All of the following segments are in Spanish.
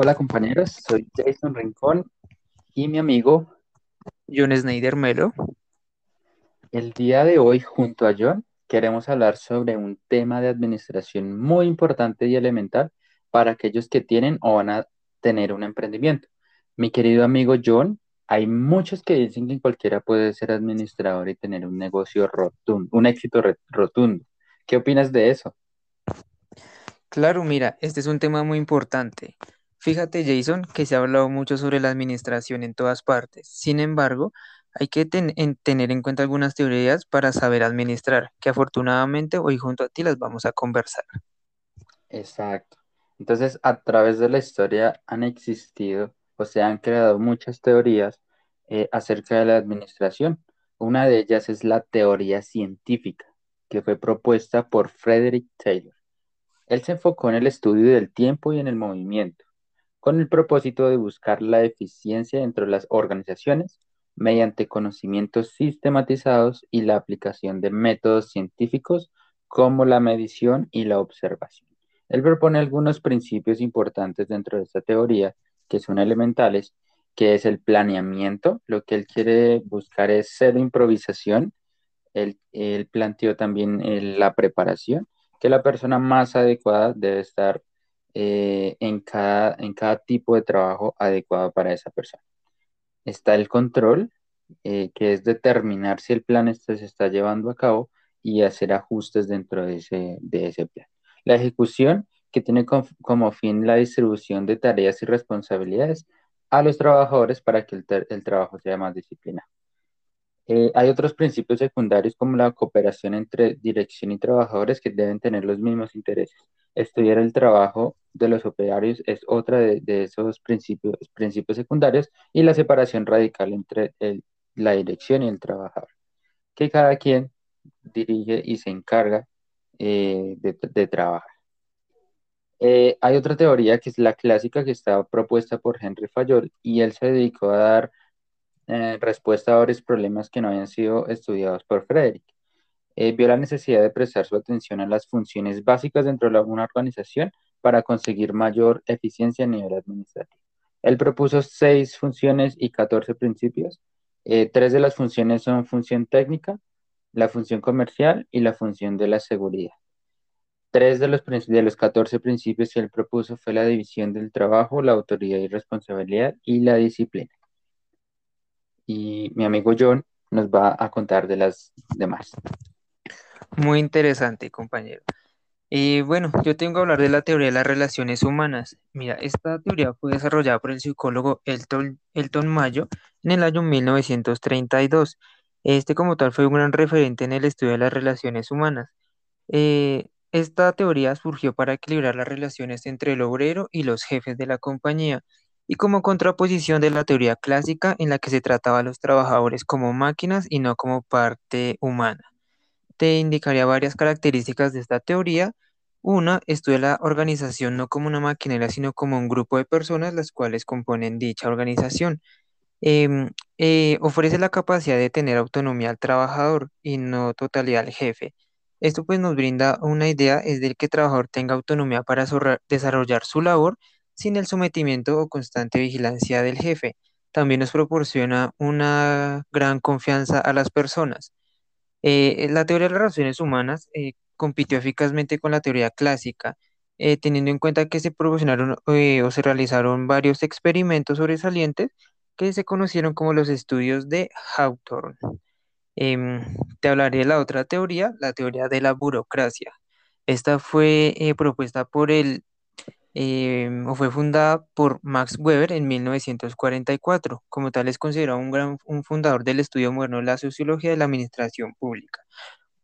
Hola compañeros, soy Jason Rincón y mi amigo. John Snyder Melo. El día de hoy, junto a John, queremos hablar sobre un tema de administración muy importante y elemental para aquellos que tienen o van a tener un emprendimiento. Mi querido amigo John, hay muchos que dicen que cualquiera puede ser administrador y tener un negocio rotundo, un éxito rotundo. ¿Qué opinas de eso? Claro, mira, este es un tema muy importante. Fíjate, Jason, que se ha hablado mucho sobre la administración en todas partes. Sin embargo, hay que ten- en- tener en cuenta algunas teorías para saber administrar, que afortunadamente hoy junto a ti las vamos a conversar. Exacto. Entonces, a través de la historia han existido o se han creado muchas teorías eh, acerca de la administración. Una de ellas es la teoría científica, que fue propuesta por Frederick Taylor. Él se enfocó en el estudio del tiempo y en el movimiento, con el propósito de buscar la eficiencia dentro de las organizaciones mediante conocimientos sistematizados y la aplicación de métodos científicos como la medición y la observación. Él propone algunos principios importantes dentro de esta teoría que son elementales, que es el planeamiento. Lo que él quiere buscar es cero improvisación. Él, planteó también eh, la preparación, que la persona más adecuada debe estar eh, en cada, en cada tipo de trabajo adecuado para esa persona. Está el control, eh, que es determinar si el plan este se está llevando a cabo y hacer ajustes dentro de ese, de ese plan. La ejecución, que tiene com- como fin la distribución de tareas y responsabilidades a los trabajadores para que el, el trabajo sea más disciplinado. Eh, hay otros principios secundarios como la cooperación entre dirección y trabajadores que deben tener los mismos intereses. Estudiar el trabajo de los operarios es otra de, esos principios, principios secundarios y la separación radical entre la dirección y el trabajador, que cada quien dirige y se encarga eh, de, de trabajar. Eh, hay otra teoría que es la clásica que estaba propuesta por Henry Fayol y él se dedicó a dar eh, respuesta a varios problemas que no habían sido estudiados por Frederick. Eh, vio la necesidad de prestar su atención a las funciones básicas dentro de una organización para conseguir mayor eficiencia a nivel administrativo. Él propuso seis funciones y 14 principios. Eh, tres de las funciones son función técnica, la función comercial y la función de la seguridad. Tres de los, de los 14 principios que él propuso fue la división del trabajo, la autoridad y responsabilidad y la disciplina y mi amigo John nos va a contar de las demás. Muy interesante, compañero. Y bueno, yo tengo que hablar de la teoría de las relaciones humanas. Mira, esta teoría fue desarrollada por el psicólogo Elton, Elton Mayo en el año 1932. Este como tal fue un gran referente en el estudio de las relaciones humanas. Eh, esta teoría surgió para equilibrar las relaciones entre el obrero y los jefes de la compañía y como contraposición de la teoría clásica en la que se trataba a los trabajadores como máquinas y no como parte humana. Te indicaría varias características de esta teoría. Una, estudia la organización no como una maquinera, sino como un grupo de personas las cuales componen dicha organización. Em, eh, ofrece la capacidad de tener autonomía al trabajador y no totalidad al jefe. Esto pues nos brinda una idea, es del que el trabajador tenga autonomía para desarrollar su labor sin el sometimiento o constante vigilancia del jefe. También nos proporciona una gran confianza a las personas. Eh, la teoría de las relaciones humanas eh, compitió eficazmente con la teoría clásica, eh, teniendo en cuenta que se proporcionaron o se realizaron varios experimentos sobresalientes que se conocieron como los estudios de Hawthorne. Em, te hablaré de la otra teoría, la teoría de la burocracia. Esta fue propuesta por el, o fue fundada por Max Weber en 1944. Como tal, es considerado un gran un fundador del estudio moderno de la sociología de la administración pública.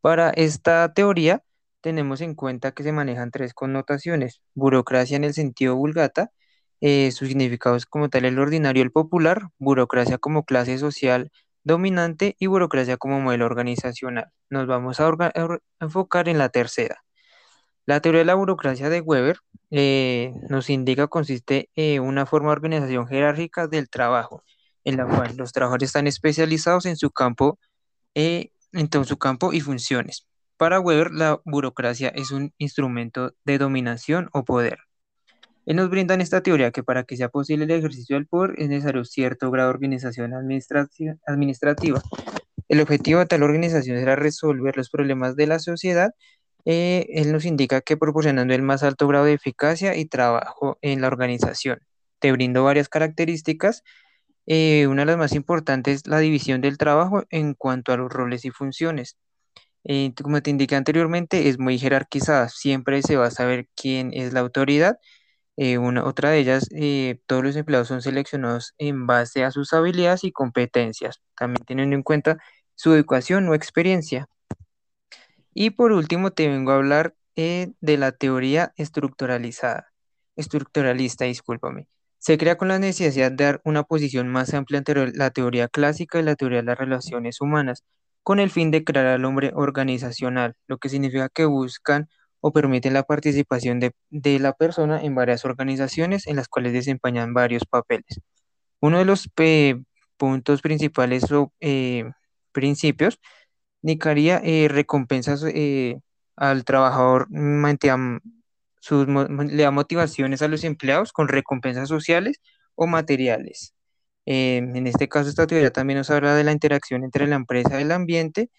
Para esta teoría, tenemos en cuenta que se manejan tres connotaciones. Burocracia en el sentido vulgata, eh, su significado es como tal el ordinario, el popular, burocracia como clase social dominante y burocracia como modelo organizacional. Nos vamos a, a enfocar en la tercera. La teoría de la burocracia de Weber eh, nos indica consiste en una forma de organización jerárquica del trabajo, en la cual los trabajadores están especializados en su campo eh, en todo su campo y funciones. Para Weber, la burocracia es un instrumento de dominación o poder. Él nos brinda en esta teoría que para que sea posible el ejercicio del poder es necesario cierto grado de organización administrativa. El objetivo de tal organización será resolver los problemas de la sociedad. Eh, él nos indica que proporcionando el más alto grado de eficacia y trabajo en la organización. Te brindo varias características. Eh, una de las más importantes es la división del trabajo en cuanto a los roles y funciones. Eh, como te indiqué anteriormente, es muy jerarquizada. Siempre se va a saber quién es la autoridad una, otra de ellas, todos los empleados son seleccionados en base a sus habilidades y competencias, también teniendo en cuenta su educación o experiencia. Y por último, te vengo a hablar eh, de la teoría estructuralizada, estructuralista, discúlpame. Se crea con la necesidad de dar una posición más amplia entre la teoría clásica y la teoría de las relaciones humanas, con el fin de crear al hombre organizacional, lo que significa que buscan o permiten la participación de, de la persona en varias organizaciones en las cuales desempeñan varios papeles. Uno de los puntos principales o eh, principios indicaría eh, recompensas eh, al trabajador, am- sus le da motivaciones a los empleados con recompensas sociales o materiales. Eh, en este caso, esta teoría también nos habla de la interacción entre la empresa y el ambiente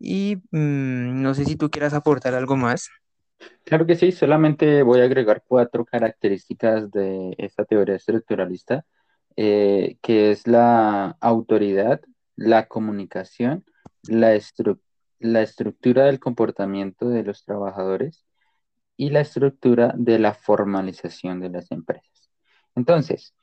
y mm, no sé si tú quieras aportar algo más. Claro que sí, solamente voy a agregar cuatro características de esta teoría estructuralista, eh, que es la autoridad, la comunicación, la estru- la estructura del comportamiento de los trabajadores y la estructura de la formalización de las empresas. Entonces,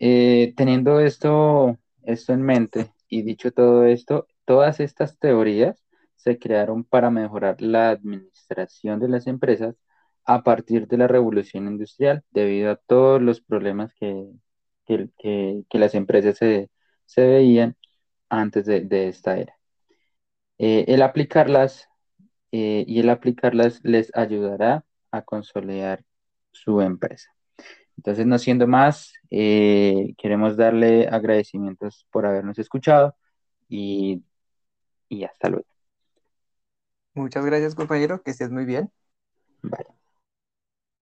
eh, teniendo esto, esto en mente y dicho todo esto, todas estas teorías se crearon para mejorar la administración de las empresas a partir de la revolución industrial, debido a todos los problemas que, que, que- que las empresas se, se veían antes de, de esta era. Eh, el aplicarlas eh, y el aplicarlas les ayudará a consolidar su empresa. Entonces, no siendo más, eh, queremos darle agradecimientos por habernos escuchado y, y hasta luego. Muchas gracias, compañero, que estés muy bien. Bye.